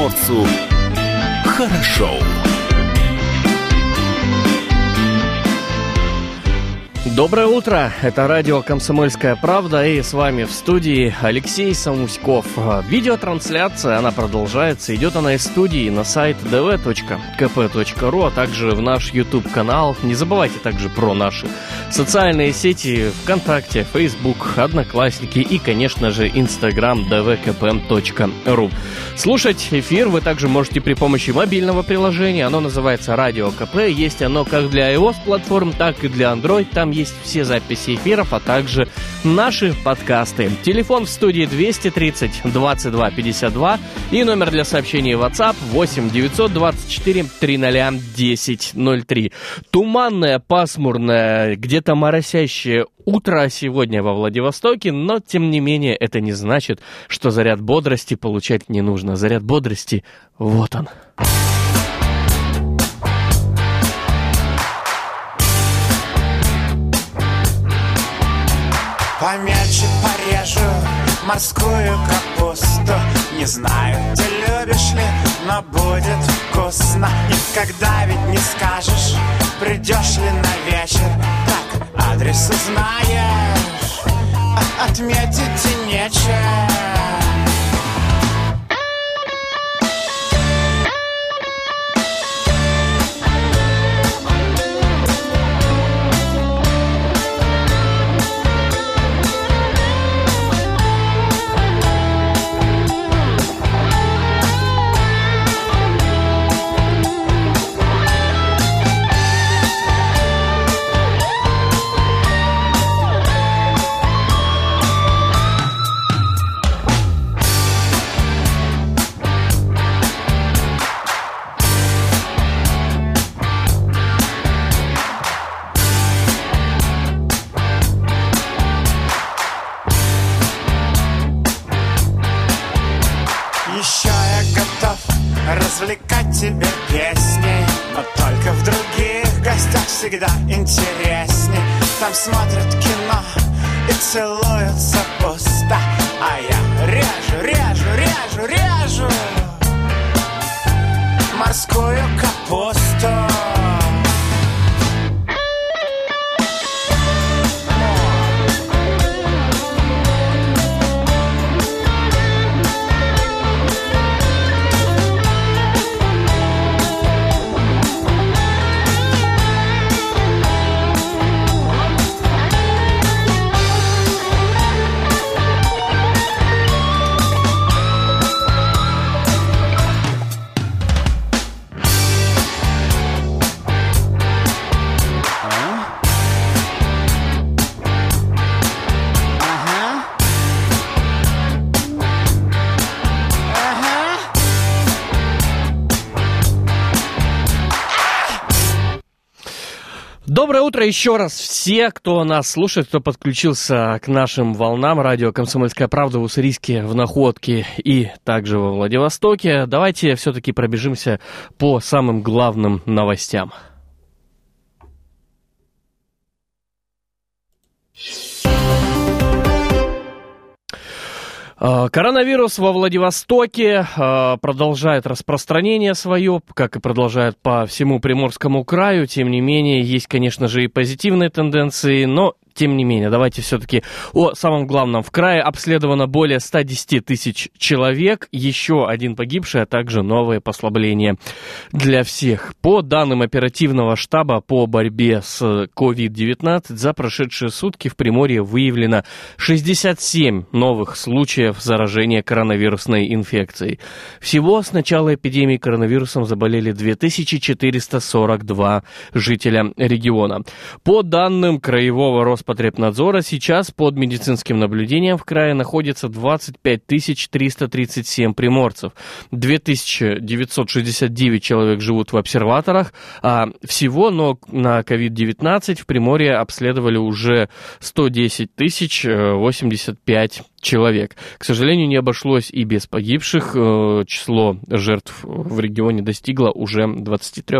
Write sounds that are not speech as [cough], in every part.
приморцу хорошо. Доброе утро, это радио «Комсомольская правда» и с вами в студии Алексей Самуськов. Видеотрансляция, она продолжается, идет она из студии на сайт dv.kp.ru, а также в наш YouTube-канал. Не забывайте также про наши социальные сети ВКонтакте, Facebook, Одноклассники и, конечно же, Instagram dvkp.ru. Слушать эфир вы также можете при помощи мобильного приложения, оно называется «Радио КП», есть оно как для iOS-платформ, так и для Android, там там есть все записи эфиров, а также наши подкасты. Телефон в студии 230 22 52 и номер для сообщений WhatsApp 8 924 300 10 03. Туманное, пасмурное, где-то моросящее утро сегодня во Владивостоке, но тем не менее это не значит, что заряд бодрости получать не нужно. Заряд бодрости вот он. Помельче порежу морскую капусту. Не знаю, ты любишь ли, но будет вкусно. Никогда ведь не скажешь, придешь ли на вечер. Так, адрес узнаешь, а отметить и нечего Доброе утро еще раз все, кто нас слушает, кто подключился к нашим волнам радио «Комсомольская правда» в Уссурийске, в Находке и также во Владивостоке. Давайте все-таки пробежимся по самым главным новостям. А, коронавирус во Владивостоке а, продолжает распространение свое, как и продолжает по всему Приморскому краю. Тем не менее, есть, конечно же, и позитивные тенденции, но тем не менее, давайте все-таки о самом главном. В крае обследовано более 110 тысяч человек, еще один погибший, а также новые послабления для всех. По данным оперативного штаба по борьбе с COVID-19, за прошедшие сутки в Приморье выявлено 67 новых случаев заражения коронавирусной инфекцией. Всего с начала эпидемии коронавирусом заболели 2442 жителя региона. По данным Краевого Роспотребнадзора, Роспотребнадзора сейчас под медицинским наблюдением в крае находится 25 337 приморцев. 2969 человек живут в обсерваторах, а всего, но на COVID-19 в Приморье обследовали уже 110 тысяч 85 человек. К сожалению, не обошлось и без погибших. Э, число жертв в регионе достигло уже 23.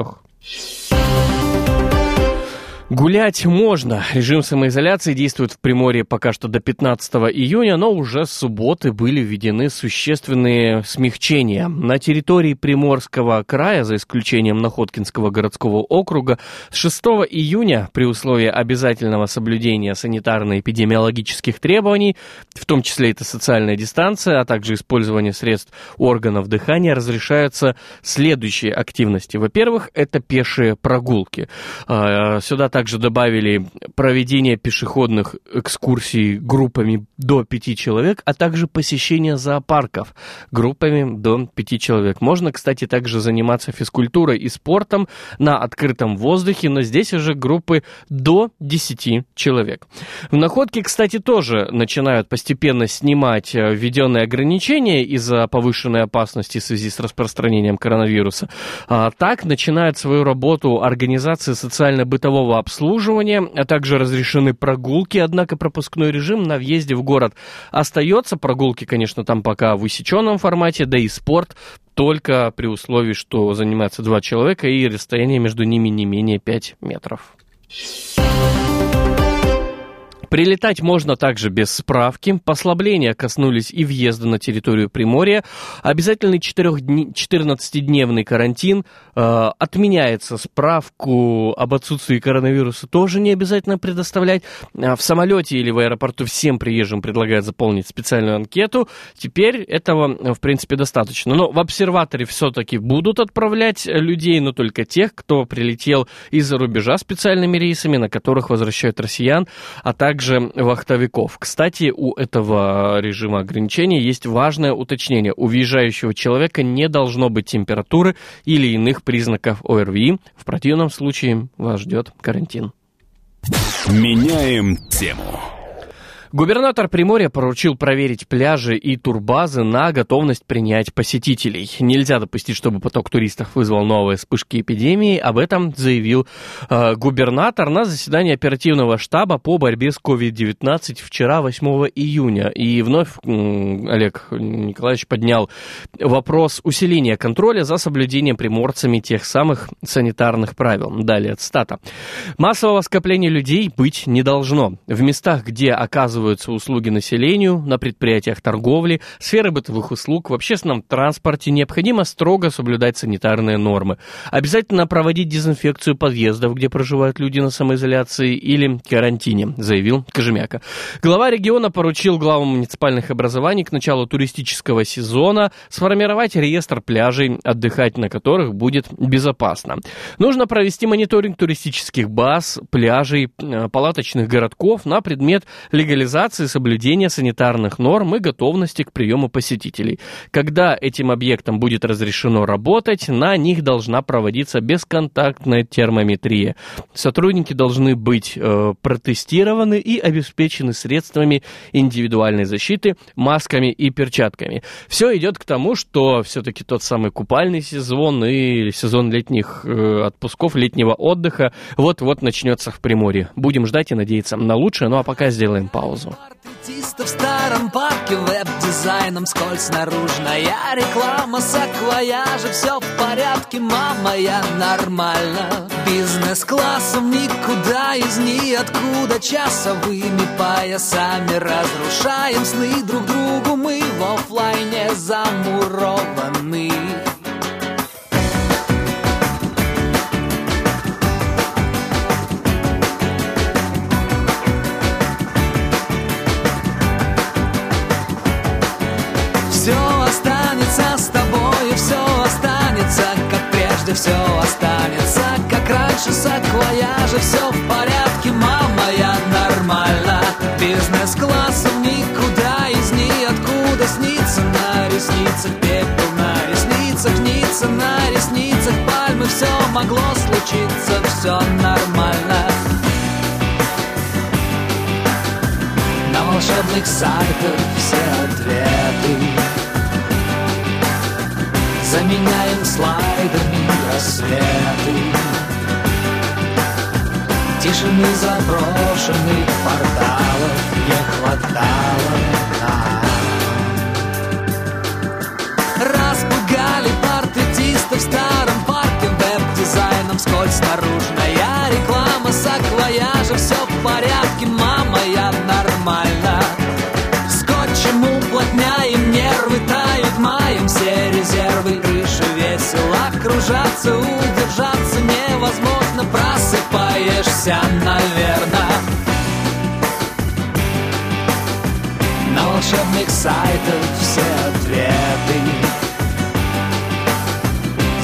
Гулять можно. Режим самоизоляции действует в Приморье пока что до 15 июня, но уже с субботы были введены существенные смягчения. На территории Приморского края, за исключением Находкинского городского округа, с 6 июня при условии обязательного соблюдения санитарно-эпидемиологических требований, в том числе это социальная дистанция, а также использование средств органов дыхания, разрешаются следующие активности. Во-первых, это пешие прогулки. А, сюда также также добавили проведение пешеходных экскурсий группами до пяти человек, а также посещение зоопарков группами до пяти человек. Можно, кстати, также заниматься физкультурой и спортом на открытом воздухе, но здесь уже группы до 10 человек. В Находке, кстати, тоже начинают постепенно снимать э, введенные ограничения из-за повышенной опасности в связи с распространением коронавируса. А так начинает свою работу организация социально-бытового обслуживания обслуживания, а также разрешены прогулки, однако пропускной режим на въезде в город остается. Прогулки, конечно, там пока в усеченном формате, да и спорт только при условии, что занимаются два человека и расстояние между ними не менее 5 метров. Прилетать можно также без справки. Послабления коснулись и въезда на территорию Приморья. Обязательный 14-дневный карантин. Э, отменяется справку об отсутствии коронавируса. Тоже не обязательно предоставлять. А в самолете или в аэропорту всем приезжим предлагают заполнить специальную анкету. Теперь этого, в принципе, достаточно. Но в обсерваторе все-таки будут отправлять людей, но только тех, кто прилетел из-за рубежа специальными рейсами, на которых возвращают россиян, а также вахтовиков. Кстати, у этого режима ограничений есть важное уточнение. У въезжающего человека не должно быть температуры или иных признаков ОРВИ. В противном случае вас ждет карантин. Меняем тему. Губернатор Приморья поручил проверить пляжи и турбазы на готовность принять посетителей. Нельзя допустить, чтобы поток туристов вызвал новые вспышки эпидемии. Об этом заявил э, губернатор на заседании оперативного штаба по борьбе с COVID-19 вчера, 8 июня. И вновь э, Олег Николаевич поднял вопрос усиления контроля за соблюдением приморцами тех самых санитарных правил. Далее цитата. Массового скопления людей быть не должно. В местах, где оказываются оказываются услуги населению, на предприятиях торговли, сферы бытовых услуг, в общественном транспорте необходимо строго соблюдать санитарные нормы. Обязательно проводить дезинфекцию подъездов, где проживают люди на самоизоляции или карантине, заявил Кожемяка. Глава региона поручил главам муниципальных образований к началу туристического сезона сформировать реестр пляжей, отдыхать на которых будет безопасно. Нужно провести мониторинг туристических баз, пляжей, э, палаточных городков на предмет легализации организации соблюдения санитарных норм и готовности к приему посетителей. Когда этим объектам будет разрешено работать, на них должна проводиться бесконтактная термометрия. Сотрудники должны быть э, протестированы и обеспечены средствами индивидуальной защиты, масками и перчатками. Все идет к тому, что все-таки тот самый купальный сезон и сезон летних э, отпусков, летнего отдыха вот-вот начнется в Приморье. Будем ждать и надеяться на лучшее, ну а пока сделаем паузу паузу. в старом парке веб-дизайном скользь наружная реклама. Саквояжа Все в порядке, мама, я нормально. Бизнес-классом никуда из ниоткуда. Часовыми поясами разрушаем сны друг другу. Мы в офлайне замурованы одежды все останется Как раньше саквояжи Все в порядке, мама, я нормально. Бизнес-классом никуда из ниоткуда Снится на ресницах пепел На ресницах снится на ресницах пальмы Все могло случиться, все нормально. На волшебных сайтах все ответы. Заменяем слайдами рассветы. Тишины заброшенных порталов Не хватало нам. Распугали портретисты в сердце удержаться невозможно Просыпаешься, наверное На волшебных сайтах все ответы.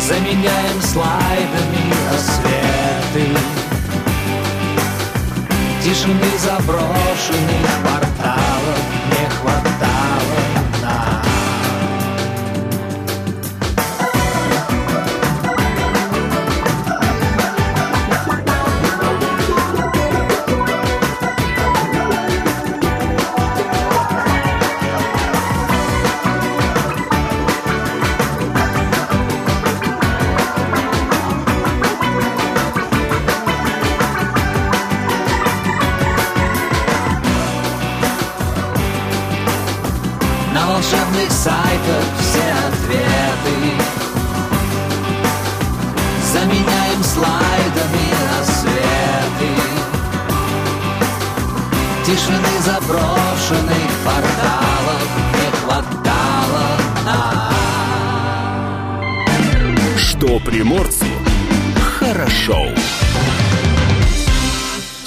Заменяем слайдами рассветы. Тишины заброшенных порталов волшебных сайтах все ответы. Заменяем слайдами рассветы. Тишины заброшенных порталов не хватало нам Что приморцу хорошо. В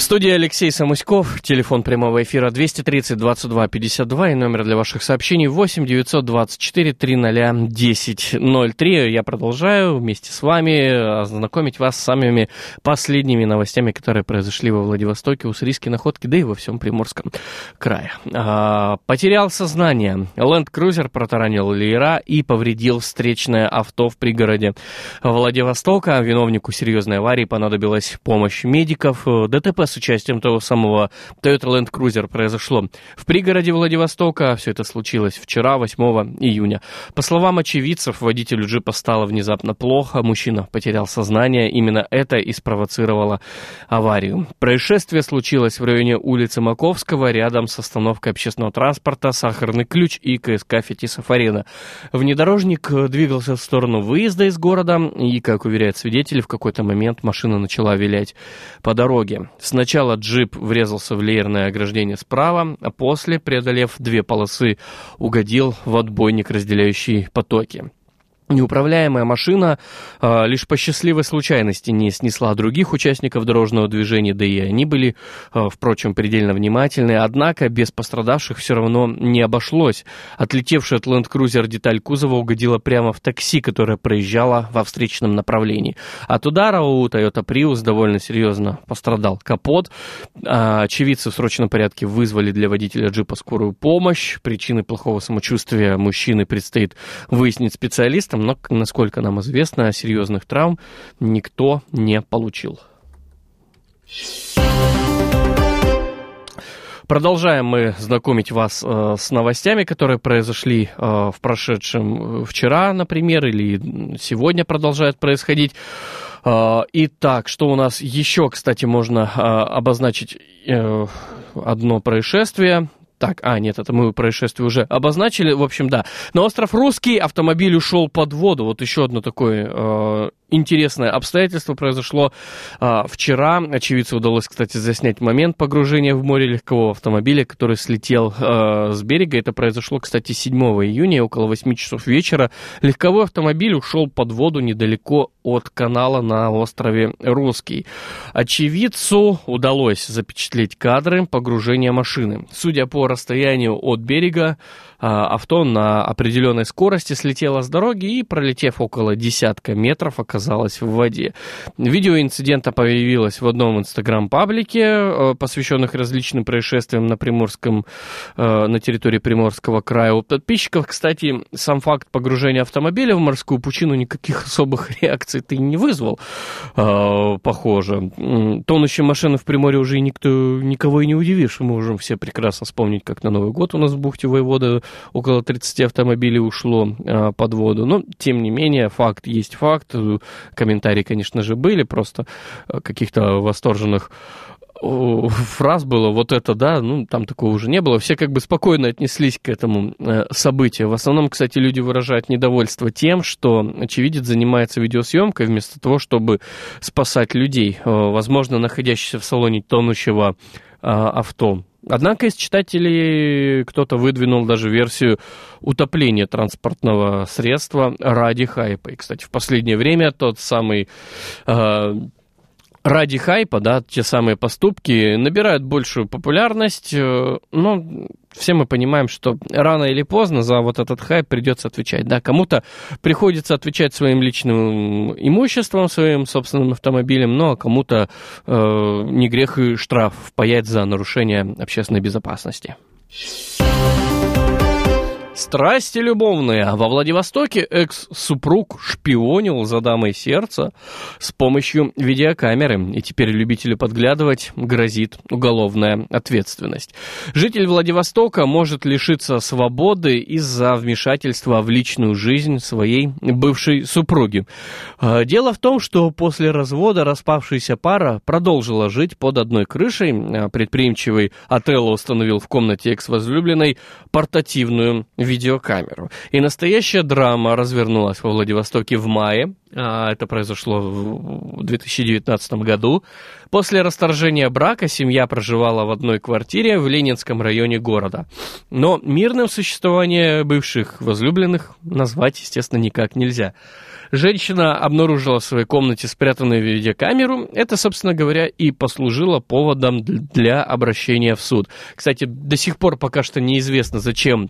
студии Алексей Самуськов, телефон прямого эфира 230 22 52 и номер для ваших сообщений 8 924 300 1003. Я продолжаю вместе с вами ознакомить вас с самыми последними новостями, которые произошли во Владивостоке, Уссурийске, Находке, да и во всем Приморском крае. А, потерял сознание. Ленд-крузер протаранил леера и повредил встречное авто в пригороде Владивостока. Виновнику серьезной аварии понадобилась помощь медиков. ДТП с участием того самого Toyota Land Cruiser произошло в пригороде Владивостока. Все это случилось вчера, 8 июня. По словам очевидцев, водителю джипа стало внезапно плохо. Мужчина потерял сознание. Именно это и спровоцировало аварию. Происшествие случилось в районе улицы Маковского, рядом с остановкой общественного транспорта «Сахарный ключ» и КСК «Фетисов-Арена». Внедорожник двигался в сторону выезда из города, и, как уверяют свидетели, в какой-то момент машина начала вилять по дороге. Сначала джип врезался в леерное ограждение справа, а после, преодолев две полосы, угодил в отбойник, разделяющий потоки. Неуправляемая машина э, лишь по счастливой случайности не снесла других участников дорожного движения, да и они были, э, впрочем, предельно внимательны. Однако без пострадавших все равно не обошлось. Отлетевшая от Land Cruiser деталь кузова угодила прямо в такси, которое проезжало во встречном направлении. От удара у Toyota Prius довольно серьезно пострадал капот. А, очевидцы в срочном порядке вызвали для водителя джипа скорую помощь. Причины плохого самочувствия мужчины предстоит выяснить специалистам но, насколько нам известно, серьезных травм никто не получил. Продолжаем мы знакомить вас э, с новостями, которые произошли э, в прошедшем вчера, например, или сегодня продолжают происходить. Э, итак, что у нас еще, кстати, можно э, обозначить э, одно происшествие. Так, а, нет, это мы происшествие уже обозначили. В общем, да. На остров Русский автомобиль ушел под воду. Вот еще одно такое э, интересное обстоятельство произошло э, вчера. Очевидцу удалось, кстати, заснять момент погружения в море легкового автомобиля, который слетел э, с берега. Это произошло, кстати, 7 июня, около 8 часов вечера. Легковой автомобиль ушел под воду недалеко от канала на острове Русский. Очевидцу удалось запечатлеть кадры погружения машины. Судя по расстоянию от берега, авто на определенной скорости слетело с дороги и, пролетев около десятка метров, оказалось в воде. Видео инцидента появилось в одном инстаграм-паблике, посвященных различным происшествиям на Приморском, на территории Приморского края. У подписчиков, кстати, сам факт погружения автомобиля в морскую пучину никаких особых [laughs] реакций ты не вызвал, похоже. Тонущие машины в Приморье уже никто, никого и не удивишь. Мы можем все прекрасно вспомнить, как на Новый год у нас в бухте Воевода около 30 автомобилей ушло э, под воду. Но, тем не менее, факт есть факт. Комментарии, конечно же, были, просто каких-то восторженных фраз было, вот это, да, ну, там такого уже не было. Все как бы спокойно отнеслись к этому э, событию. В основном, кстати, люди выражают недовольство тем, что очевидец занимается видеосъемкой вместо того, чтобы спасать людей, э, возможно, находящихся в салоне тонущего э, авто. Однако из читателей кто-то выдвинул даже версию утопления транспортного средства ради хайпа. И, кстати, в последнее время тот самый э, ради хайпа, да, те самые поступки набирают большую популярность, э, но все мы понимаем, что рано или поздно за вот этот хайп придется отвечать, да, кому-то приходится отвечать своим личным имуществом, своим собственным автомобилем, но кому-то э, не грех и штраф впаять за нарушение общественной безопасности. Страсти любовные. Во Владивостоке экс-супруг шпионил за дамой сердца с помощью видеокамеры. И теперь любителю подглядывать грозит уголовная ответственность. Житель Владивостока может лишиться свободы из-за вмешательства в личную жизнь своей бывшей супруги. А, дело в том, что после развода распавшаяся пара продолжила жить под одной крышей. А, предприимчивый Отелло установил в комнате экс-возлюбленной портативную видеокамеру. И настоящая драма развернулась во Владивостоке в мае. А, это произошло в 2019 году. После расторжения брака семья проживала в одной квартире в Ленинском районе города. Но мирным существование бывших возлюбленных назвать, естественно, никак нельзя. Женщина обнаружила в своей комнате спрятанную видеокамеру. Это, собственно говоря, и послужило поводом для обращения в суд. Кстати, до сих пор пока что неизвестно, зачем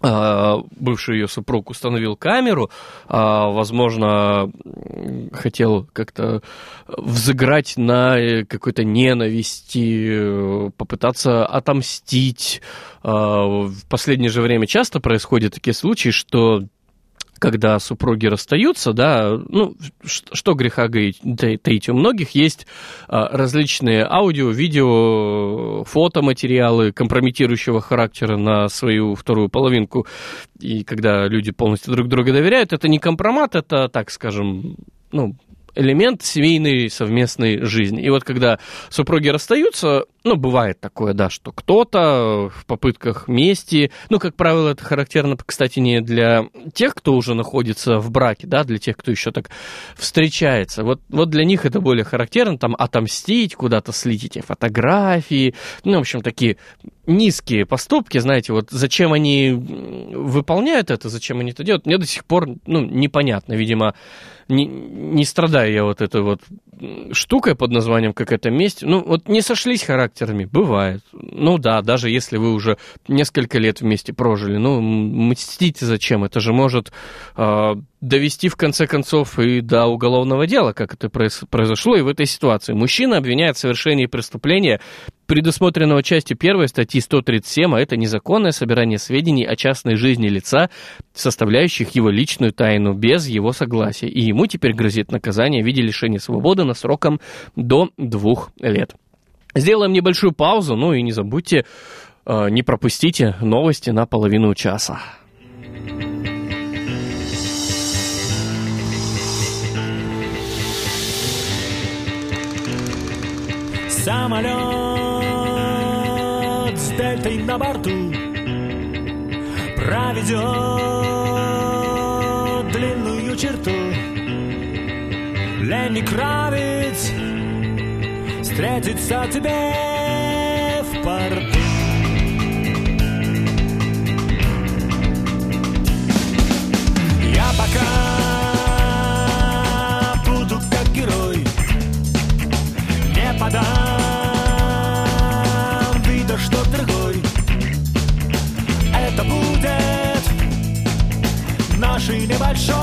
бывший ее супруг установил камеру, а, возможно, хотел как-то взыграть на э, какой-то ненависти, попытаться отомстить. А, в последнее же время часто происходят такие случаи, что когда супруги расстаются, да, ну, что греха таить, у многих есть а, различные аудио, видео, фотоматериалы компрометирующего характера на свою вторую половинку. И когда люди полностью друг друга доверяют, это не компромат, это, так скажем, ну, элемент семейной совместной жизни. И вот когда супруги расстаются, ну, бывает такое, да, что кто-то в попытках мести, ну, как правило, это характерно, кстати, не для тех, кто уже находится в браке, да, для тех, кто еще так встречается. Вот, вот для них это более характерно, там, отомстить, куда-то слить эти фотографии, ну, в общем, такие низкие поступки, знаете, вот зачем они выполняют это, зачем они это делают, мне до сих пор, ну, непонятно, видимо, не, не страдаю я вот этой вот штукой под названием какая-то месть. Ну, вот не сошлись характерами, бывает. Ну да, даже если вы уже несколько лет вместе прожили, ну, мстите зачем? Это же может э, довести в конце концов и до уголовного дела, как это произошло и в этой ситуации. Мужчина обвиняет в совершении преступления, предусмотренного частью 1 статьи 137, а это незаконное собирание сведений о частной жизни лица, составляющих его личную тайну без его согласия. И ему теперь грозит наказание в виде лишения свободы на сроком до двух лет. Сделаем небольшую паузу, ну и не забудьте, э, не пропустите новости на половину часа. Самолет с дельтой на борту Проведет длинную черту. Ленни Кравец Встретится тебе в порту. Я пока подам Это будет нашей небольшой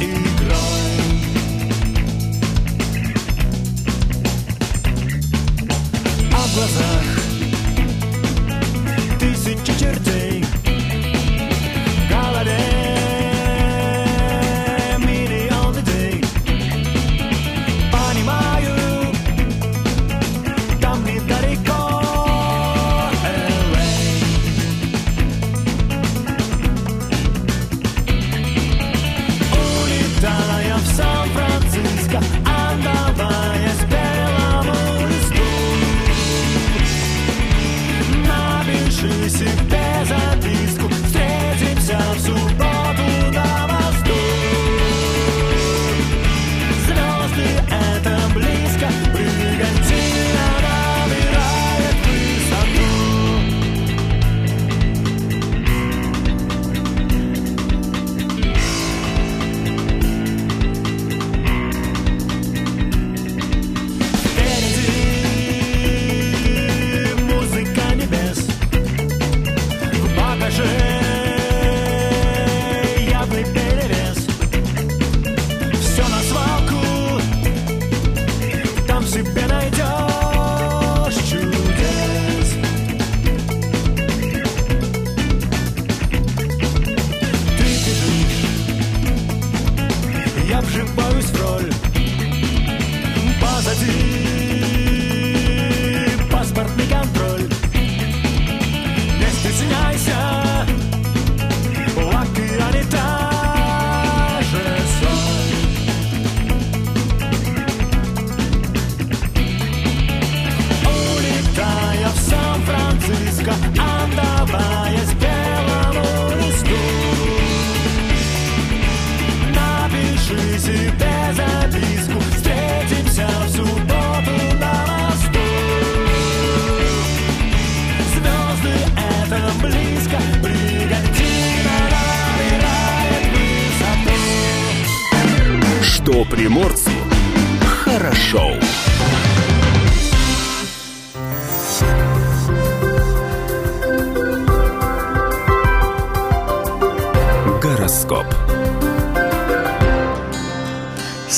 игрой. А в глазах тысячи чертей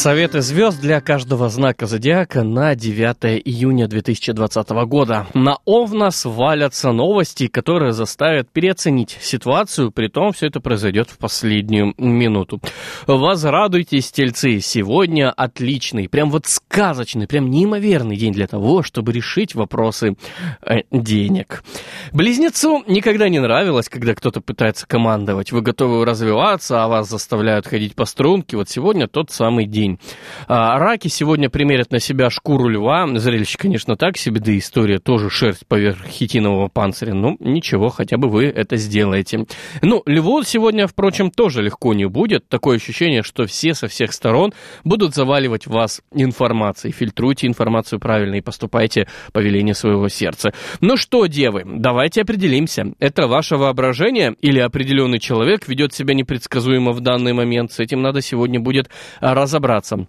Советы звезд для каждого знака зодиака на 9 июня 2020 года. На Овна свалятся новости, которые заставят переоценить ситуацию, при том все это произойдет в последнюю минуту. Возрадуйтесь, тельцы, сегодня отличный, прям вот сказочный, прям неимоверный день для того, чтобы решить вопросы э, денег. Близнецу никогда не нравилось, когда кто-то пытается командовать. Вы готовы развиваться, а вас заставляют ходить по струнке. Вот сегодня тот самый день день. А, раки сегодня примерят на себя шкуру льва. Зрелище, конечно, так себе, да история тоже шерсть поверх хитинового панциря. Ну, ничего, хотя бы вы это сделаете. Ну, льву сегодня, впрочем, тоже легко не будет. Такое ощущение, что все со всех сторон будут заваливать вас информацией. Фильтруйте информацию правильно и поступайте по велению своего сердца. Ну что, девы, давайте определимся. Это ваше воображение или определенный человек ведет себя непредсказуемо в данный момент? С этим надо сегодня будет разобраться разобраться.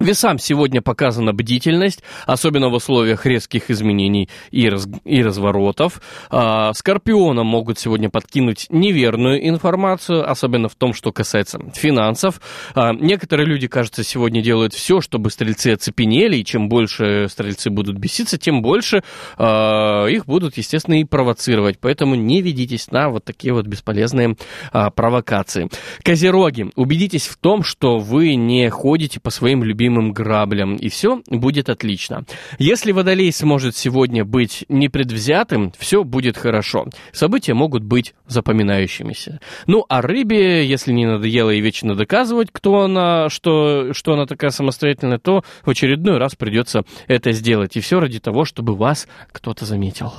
Весам сегодня показана бдительность, особенно в условиях резких изменений и, раз, и разворотов. А, скорпионам могут сегодня подкинуть неверную информацию, особенно в том, что касается финансов. А, некоторые люди, кажется, сегодня делают все, чтобы стрельцы оцепенели, и чем больше стрельцы будут беситься, тем больше а, их будут, естественно, и провоцировать. Поэтому не ведитесь на вот такие вот бесполезные а, провокации. Козероги, убедитесь в том, что вы не ходите по своим любимым любимым граблям, и все будет отлично. Если водолей сможет сегодня быть непредвзятым, все будет хорошо. События могут быть запоминающимися. Ну, а рыбе, если не надоело и вечно доказывать, кто она, что, что она такая самостоятельная, то в очередной раз придется это сделать. И все ради того, чтобы вас кто-то заметил.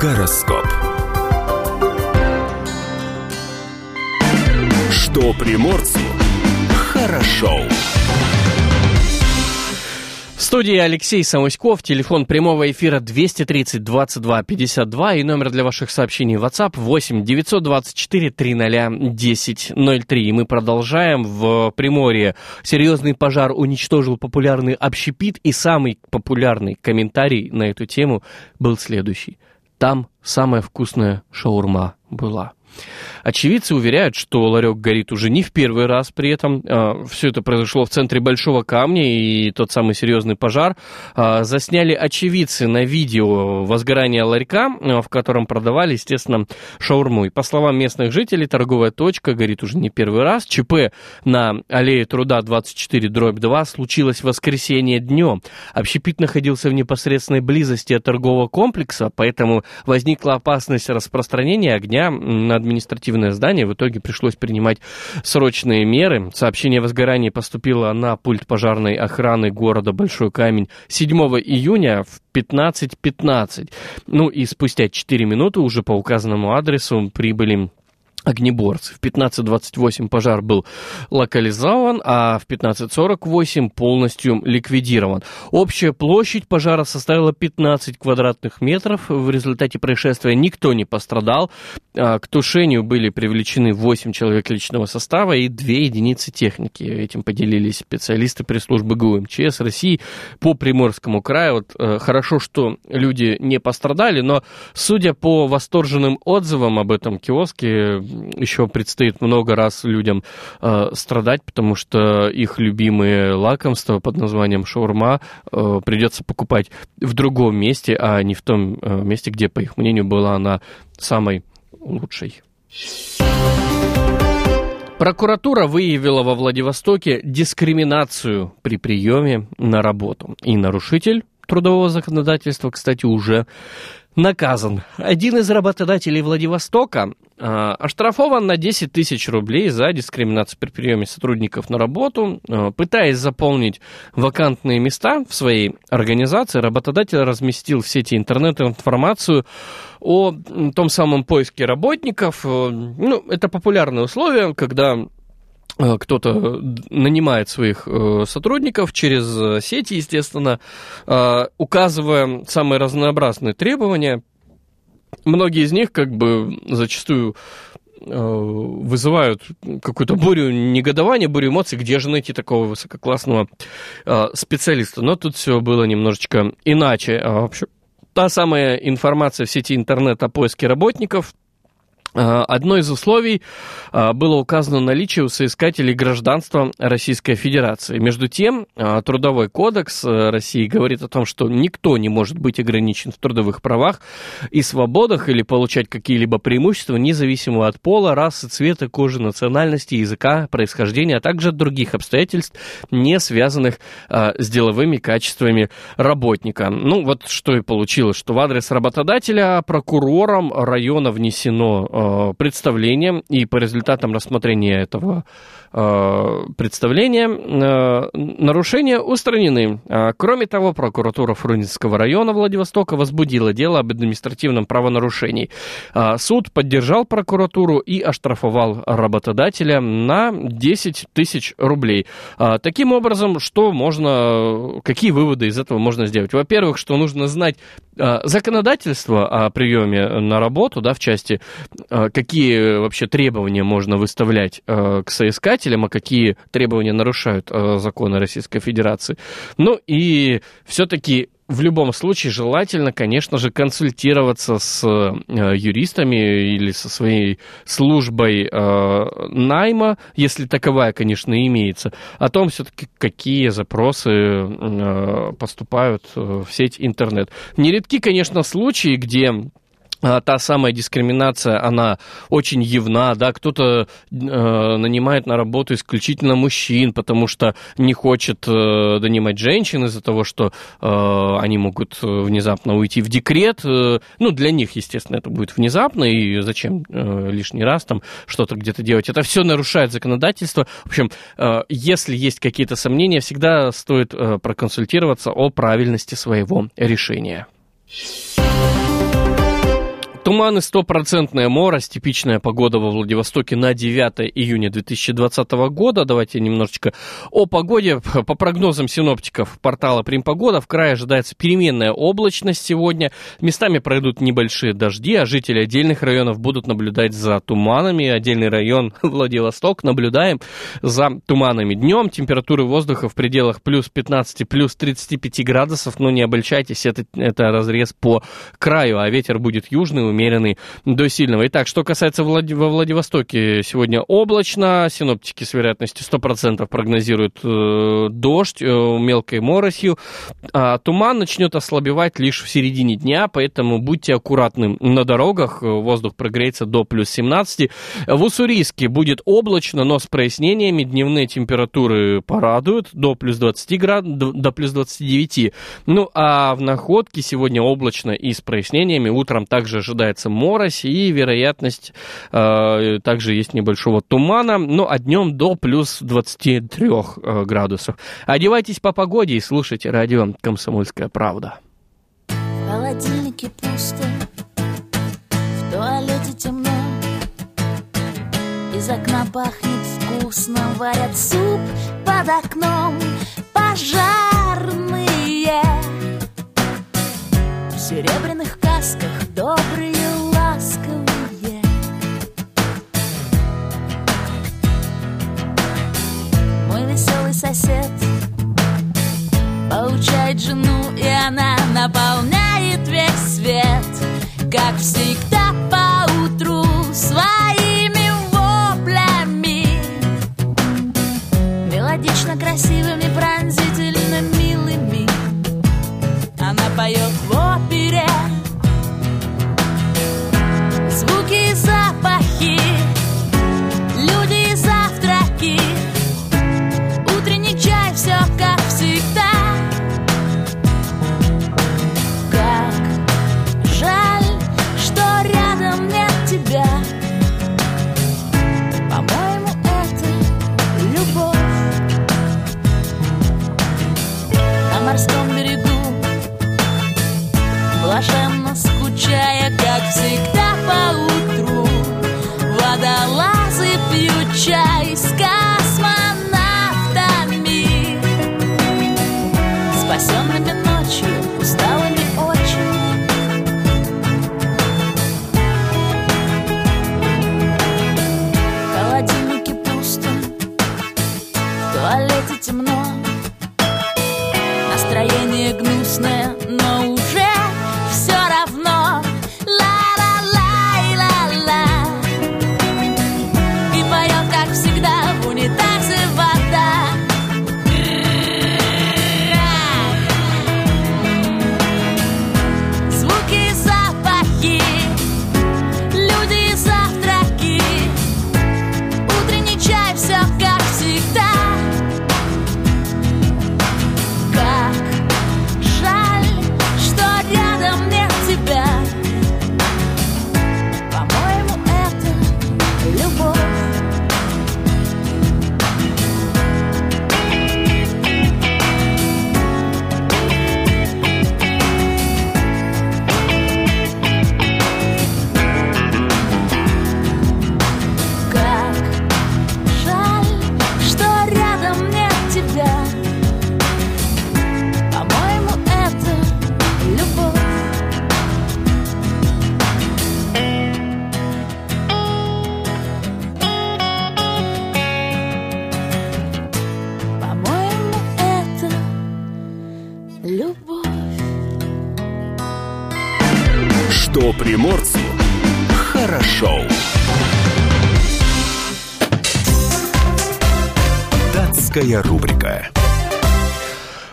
Гороскоп. Что приморцу хорошо. В студии Алексей Самуськов, телефон прямого эфира 230 22 52 и номер для ваших сообщений в WhatsApp 8 924 300 10 03. И мы продолжаем. В Приморье серьезный пожар уничтожил популярный общепит, и самый популярный комментарий на эту тему был следующий. Там самая вкусная шаурма была. Очевидцы уверяют, что ларек горит уже не в первый раз при этом. А, Все это произошло в центре Большого Камня, и тот самый серьезный пожар а, засняли очевидцы на видео возгорания ларька, а, в котором продавали, естественно, шаурму. И по словам местных жителей, торговая точка горит уже не первый раз. ЧП на аллее труда 24 дробь 2 случилось в воскресенье днем. Общепит находился в непосредственной близости от торгового комплекса, поэтому возникла опасность распространения огня на административное здание. В итоге пришлось принимать срочные меры. Сообщение о возгорании поступило на пульт пожарной охраны города Большой Камень 7 июня в 15.15. .15. Ну и спустя 4 минуты уже по указанному адресу прибыли огнеборцы. В 15.28 пожар был локализован, а в 15.48 полностью ликвидирован. Общая площадь пожара составила 15 квадратных метров. В результате происшествия никто не пострадал. А, к тушению были привлечены 8 человек личного состава и 2 единицы техники. Этим поделились специалисты пресс-службы ГУ МЧС России по Приморскому краю. Вот, э, хорошо, что люди не пострадали, но судя по восторженным отзывам об этом киоске, еще предстоит много раз людям э, страдать, потому что их любимые лакомства под названием шаурма э, придется покупать в другом месте, а не в том э, месте, где, по их мнению, была она самой лучшей. Прокуратура выявила во Владивостоке дискриминацию при приеме на работу. И нарушитель трудового законодательства, кстати, уже наказан. Один из работодателей Владивостока э, оштрафован на 10 тысяч рублей за дискриминацию при приеме сотрудников на работу. Э, пытаясь заполнить вакантные места в своей организации, работодатель разместил в сети интернет информацию о том самом поиске работников. Э, ну, это популярное условие, когда кто-то нанимает своих э, сотрудников через э, сети, естественно, указывая самые разнообразные требования, многие из них как бы зачастую э, вызывают какую-то бурю негодования, бурю эмоций, где же найти такого высококлассного э, специалиста. Но тут все было немножечко иначе. А, вообще, та самая информация в сети интернет о поиске работников – Э, одно из условий э, было указано наличие у соискателей гражданства Российской Федерации. Между тем, э, Трудовой кодекс России говорит о том, что никто не может быть ограничен в трудовых правах и свободах или получать какие-либо преимущества, независимо от пола, расы, цвета, кожи, национальности, языка, происхождения, а также от других обстоятельств, не связанных с деловыми качествами работника. Ну, вот что и получилось, что в адрес работодателя прокурором района внесено Э, представлением, и по результатам рассмотрения этого Э, представления, э, нарушения устранены. А, кроме того, прокуратура Фрунзенского района Владивостока возбудила дело об административном правонарушении. А, суд поддержал прокуратуру и оштрафовал работодателя на 10 тысяч рублей. А, таким образом, что можно, какие выводы из этого можно сделать? Во-первых, что нужно знать законодательство о приеме на работу, да, в части, какие вообще требования можно выставлять к соискателю, избирателям, а какие требования нарушают э, законы Российской Федерации. Ну и все-таки в любом случае желательно, конечно же, консультироваться с э, юристами или со своей службой э, найма, если таковая, конечно, имеется, о том все-таки, какие запросы э, поступают э, в сеть интернет. Нередки, конечно, случаи, где та самая дискриминация, она очень явна, да, кто-то э, нанимает на работу исключительно мужчин, потому что не хочет э, донимать женщин из-за того, что э, они могут внезапно уйти в декрет, э, ну, для них, естественно, это будет внезапно, и зачем э, лишний раз там что-то где-то делать, это все нарушает законодательство, в общем, э, если есть какие-то сомнения, всегда стоит э, проконсультироваться о правильности своего решения. Туманы, стопроцентная морость, типичная погода во Владивостоке на 9 июня 2020 года. Давайте немножечко о погоде. По прогнозам синоптиков портала Примпогода в крае ожидается переменная облачность сегодня. Местами пройдут небольшие дожди, а жители отдельных районов будут наблюдать за туманами. Отдельный район [laughs] Владивосток наблюдаем за туманами. Днем температуры воздуха в пределах плюс 15, плюс 35 градусов, но не обольщайтесь, это, это разрез по краю, а ветер будет южный, умеренный до сильного. Итак, что касается Влад... во Владивостоке, сегодня облачно, синоптики с вероятностью 100% прогнозируют э, дождь э, мелкой моросью, а туман начнет ослабевать лишь в середине дня, поэтому будьте аккуратны на дорогах, воздух прогреется до плюс 17. В Уссурийске будет облачно, но с прояснениями, дневные температуры порадуют до плюс 20 градусов, до плюс 29. Ну, а в Находке сегодня облачно и с прояснениями, утром также ожидается ожидается морось и вероятность э, также есть небольшого тумана, ну а днем до плюс 23 э, градусов. Одевайтесь по погоде и слушайте радио «Комсомольская правда». В холодильнике пусто, в туалете темно, из окна пахнет вкусно, варят суп под окном, пожарные в серебряных касках сосед. Получает жену, и она наполняет весь свет, как всегда Датская рубрика.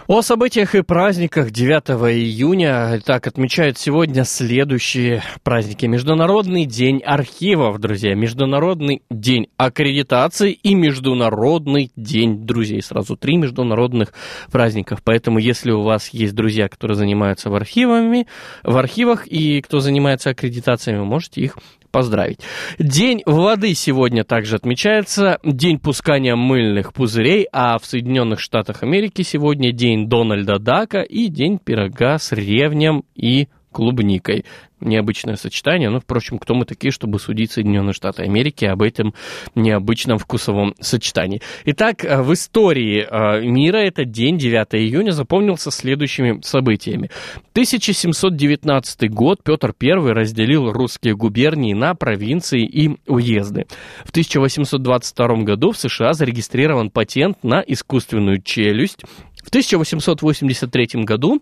О событиях и праздниках 9 июня так отмечают сегодня следующие праздники. Международный день архивов, друзья, Международный день аккредитации и Международный день друзей. Сразу три международных праздников. Поэтому, если у вас есть друзья, которые занимаются в архивами, в архивах и кто занимается аккредитациями, можете их поздравить. День воды сегодня также отмечается, день пускания мыльных пузырей, а в Соединенных Штатах Америки сегодня день Дональда Дака и день пирога с ревнем и клубникой необычное сочетание. Ну, впрочем, кто мы такие, чтобы судить Соединенные Штаты Америки об этом необычном вкусовом сочетании. Итак, э, в истории э, мира этот день, 9 июня, запомнился следующими событиями. 1719 год Петр I разделил русские губернии на провинции и уезды. В 1822 году в США зарегистрирован патент на искусственную челюсть. В 1883 году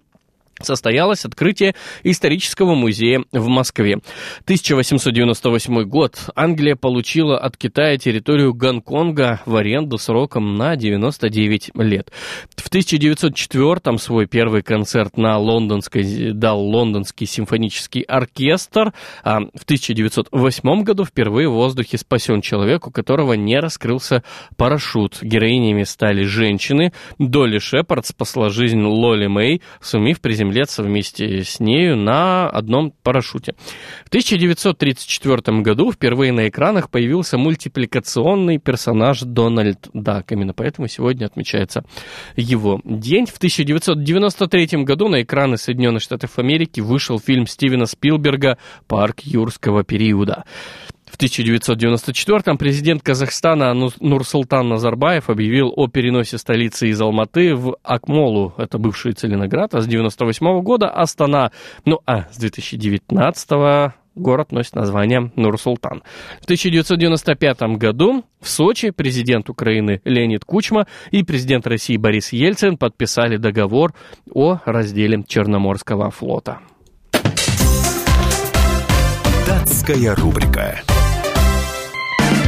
состоялось открытие исторического музея в Москве. 1898 год. Англия получила от Китая территорию Гонконга в аренду сроком на 99 лет. В 1904 свой первый концерт на лондонской дал лондонский симфонический оркестр, а в 1908 году впервые в воздухе спасен человек, у которого не раскрылся парашют. Героинями стали женщины. Долли Шепард спасла жизнь Лоли Мэй, сумев приземлиться приземляться вместе с нею на одном парашюте. В 1934 году впервые на экранах появился мультипликационный персонаж Дональд Дак. Именно поэтому сегодня отмечается его день. В 1993 году на экраны Соединенных Штатов Америки вышел фильм Стивена Спилберга «Парк юрского периода». В 1994-м президент Казахстана Нурсултан Назарбаев объявил о переносе столицы из Алматы в Акмолу, это бывший Целиноград, а с 98 года Астана, ну а с 2019 -го город носит название Нур-Султан. В 1995 году в Сочи президент Украины Леонид Кучма и президент России Борис Ельцин подписали договор о разделе Черноморского флота. Датская рубрика.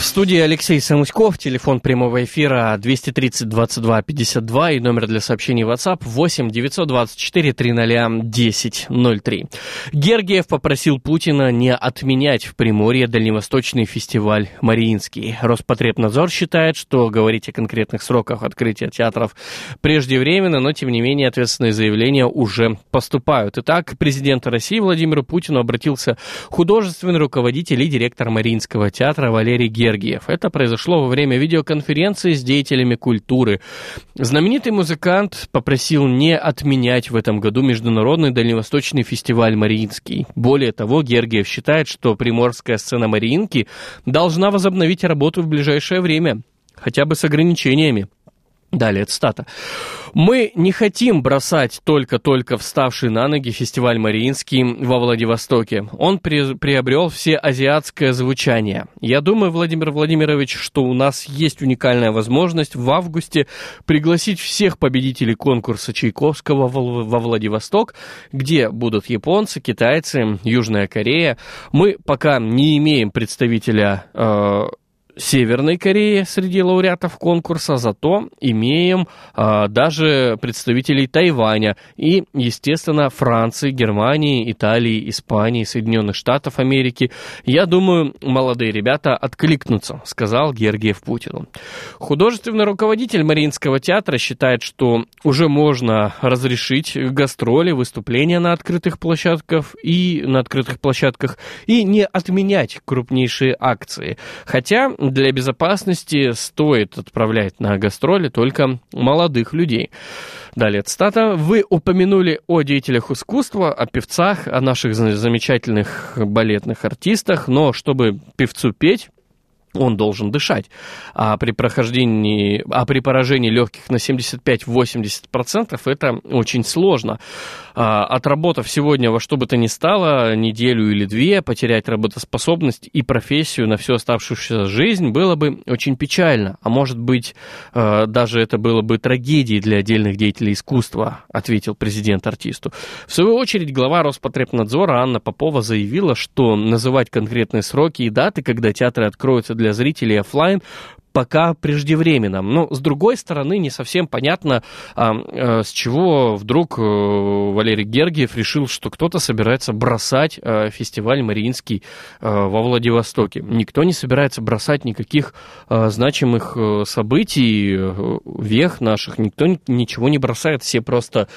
В студии Алексей Самуськов, телефон прямого эфира 230-22-52 и номер для сообщений WhatsApp 8 924 300 1003. Гергиев попросил Путина не отменять в Приморье дальневосточный фестиваль «Мариинский». Роспотребнадзор считает, что говорить о конкретных сроках открытия театров преждевременно, но тем не менее ответственные заявления уже поступают. Итак, президент России Владимир Путин обратился художественный руководитель и директор Мариинского театра Валерий Гергиев Сергиев. Это произошло во время видеоконференции с деятелями культуры. Знаменитый музыкант попросил не отменять в этом году Международный дальневосточный фестиваль «Мариинский». Более того, Гергиев считает, что приморская сцена Мариинки должна возобновить работу в ближайшее время, хотя бы с ограничениями. Далее цитата. «Мы не хотим бросать только-только вставший на ноги фестиваль Мариинский во Владивостоке. Он при, приобрел все азиатское звучание. Я думаю, Владимир Владимирович, что у нас есть уникальная возможность в августе пригласить всех победителей конкурса Чайковского во Владивосток, где будут японцы, китайцы, Южная Корея. Мы пока не имеем представителя э, Северной Кореи среди лауреатов конкурса, зато имеем а, даже представителей Тайваня и, естественно, Франции, Германии, Италии, Испании, Соединенных Штатов Америки. Я думаю, молодые ребята откликнутся, сказал Гергиев Путину. Художественный руководитель Мариинского театра считает, что уже можно разрешить гастроли, выступления на открытых площадках и на открытых площадках и не отменять крупнейшие акции. Хотя для безопасности стоит отправлять на гастроли только молодых людей. Далее цитата. Вы упомянули о деятелях искусства, о певцах, о наших замечательных балетных артистах, но чтобы певцу петь, он должен дышать. А при прохождении, а при поражении легких на 75-80% это очень сложно. А, отработав сегодня во что бы то ни стало, неделю или две, потерять работоспособность и профессию на всю оставшуюся жизнь было бы очень печально. А может быть, а, даже это было бы трагедией для отдельных деятелей искусства, ответил президент артисту. В свою очередь, глава Роспотребнадзора Анна Попова заявила, что называть конкретные сроки и даты, когда театры откроются для зрителей офлайн пока преждевременно. Но, с другой стороны, не совсем понятно, а, а, с чего вдруг а, Валерий Гергиев решил, что кто-то собирается бросать а, фестиваль Мариинский во Владивостоке. Никто не собирается бросать никаких значимых событий, вех наших, никто ничего не бросает, все просто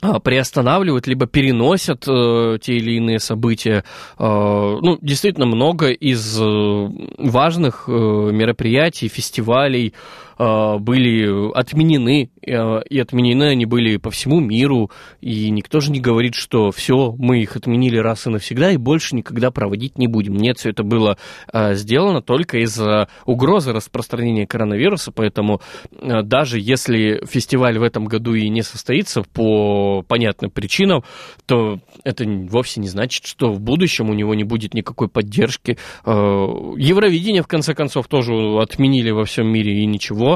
приостанавливают, либо переносят э, те или иные события. Э, ну, действительно, много из э, важных э, мероприятий, фестивалей, а, были отменены, а, и отменены они были по всему миру, и никто же не говорит, что все, мы их отменили раз и навсегда, и больше никогда проводить не будем. Нет, все это было а, сделано только из-за угрозы распространения коронавируса, поэтому даже если фестиваль в этом году и не состоится по понятным причинам, то это вовсе не значит, что в будущем у него не будет никакой поддержки. Евровидение, в конце концов, тоже отменили во всем мире, и ничего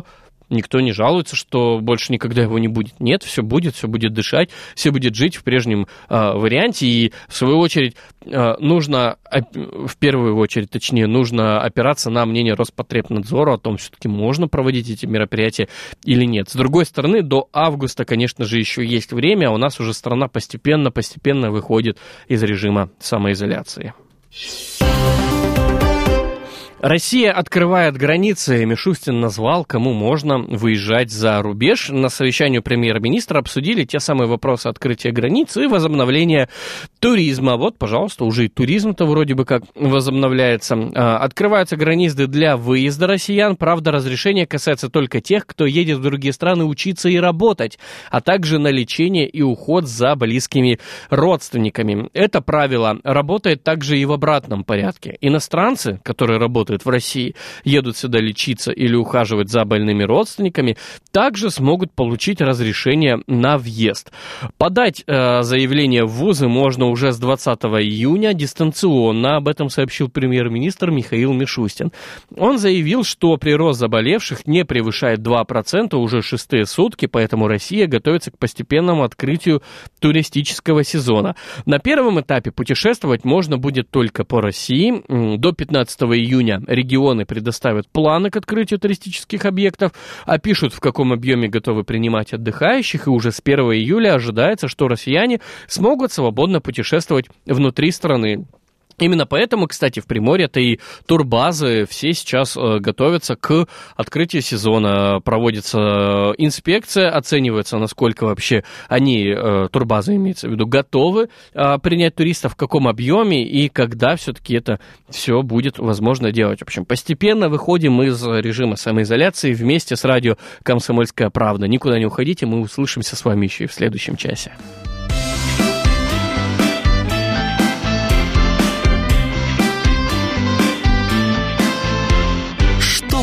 никто не жалуется, что больше никогда его не будет. Нет, все будет, все будет дышать, все будет жить в прежнем э, варианте. И в свою очередь э, нужно, в первую очередь, точнее, нужно опираться на мнение Роспотребнадзора о том, все-таки можно проводить эти мероприятия или нет. С другой стороны, до августа, конечно же, еще есть время, а у нас уже страна постепенно-постепенно выходит из режима самоизоляции. Россия открывает границы. Мишустин назвал, кому можно выезжать за рубеж. На совещании премьер-министра обсудили те самые вопросы открытия границ и возобновления туризма. Вот, пожалуйста, уже и туризм-то вроде бы как возобновляется. А, открываются границы для выезда россиян. Правда, разрешение касается только тех, кто едет в другие страны учиться и работать, а также на лечение и уход за близкими родственниками. Это правило работает также и в обратном порядке. Иностранцы, которые работают работают в России, едут сюда лечиться или ухаживать за больными родственниками, также смогут получить разрешение на въезд. Подать э, заявление в вузы можно уже с 20 июня дистанционно, об этом сообщил премьер-министр Михаил Мишустин. Он заявил, что прирост заболевших не превышает 2% уже шестые сутки, поэтому Россия готовится к постепенному открытию туристического сезона. На первом этапе путешествовать можно будет только по России. До 15 июня регионы предоставят планы к открытию туристических объектов, опишут, в каком объеме готовы принимать отдыхающих, и уже с 1 июля ожидается, что россияне смогут свободно путешествовать внутри страны. Именно поэтому, кстати, в Приморье-то и турбазы все сейчас э, готовятся к открытию сезона. Проводится э, инспекция, оценивается, насколько вообще они, э, турбазы имеется в виду, готовы принять туристов, в каком объеме и когда все-таки это все будет возможно делать. В общем, постепенно выходим из режима самоизоляции вместе с радио «Комсомольская правда». Никуда не уходите, мы услышимся с вами еще и в следующем часе.